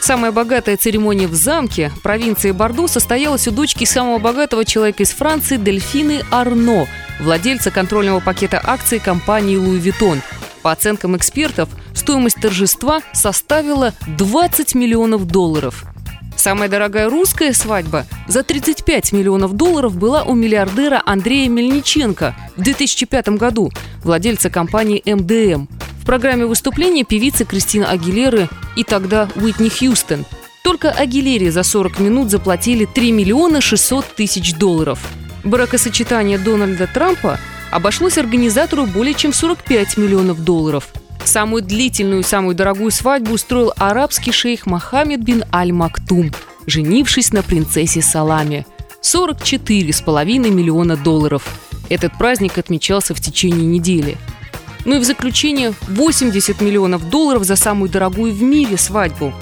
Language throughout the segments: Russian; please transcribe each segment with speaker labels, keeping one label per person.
Speaker 1: Самая богатая церемония в замке провинции Бордо состоялась у дочки самого богатого человека из Франции Дельфины Арно, владельца контрольного пакета акций компании Louis Vuitton. По оценкам экспертов, стоимость торжества составила 20 миллионов долларов – Самая дорогая русская свадьба за 35 миллионов долларов была у миллиардера Андрея Мельниченко в 2005 году, владельца компании МДМ. В программе выступления певицы Кристина Агилеры и тогда Уитни Хьюстон. Только Агилере за 40 минут заплатили 3 миллиона 600 тысяч долларов. Бракосочетание Дональда Трампа обошлось организатору более чем 45 миллионов долларов – Самую длительную и самую дорогую свадьбу устроил арабский шейх Мохаммед бин Аль-Мактум, женившись на принцессе Саламе. 44,5 миллиона долларов. Этот праздник отмечался в течение недели. Ну и в заключение 80 миллионов долларов за самую дорогую в мире свадьбу.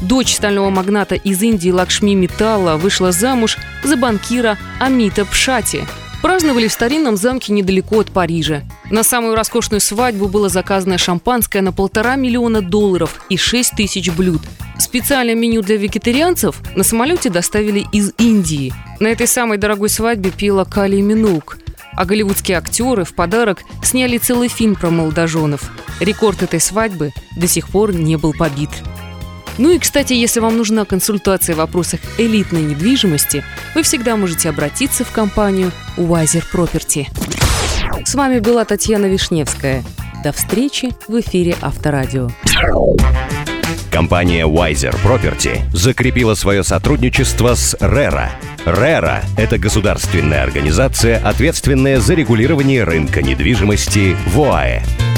Speaker 1: Дочь стального магната из Индии Лакшми Металла вышла замуж за банкира Амита Пшати – Праздновали в старинном замке недалеко от Парижа. На самую роскошную свадьбу было заказано шампанское на полтора миллиона долларов и 6 тысяч блюд. Специальное меню для вегетарианцев на самолете доставили из Индии. На этой самой дорогой свадьбе пела Кали Минук. А голливудские актеры в подарок сняли целый фильм про молодоженов. Рекорд этой свадьбы до сих пор не был побит. Ну и, кстати, если вам нужна консультация в вопросах элитной недвижимости, вы всегда можете обратиться в компанию Wiser Property. С вами была Татьяна Вишневская. До встречи в эфире Авторадио.
Speaker 2: Компания Wiser Property закрепила свое сотрудничество с RERA. RERA – это государственная организация, ответственная за регулирование рынка недвижимости в ОАЭ.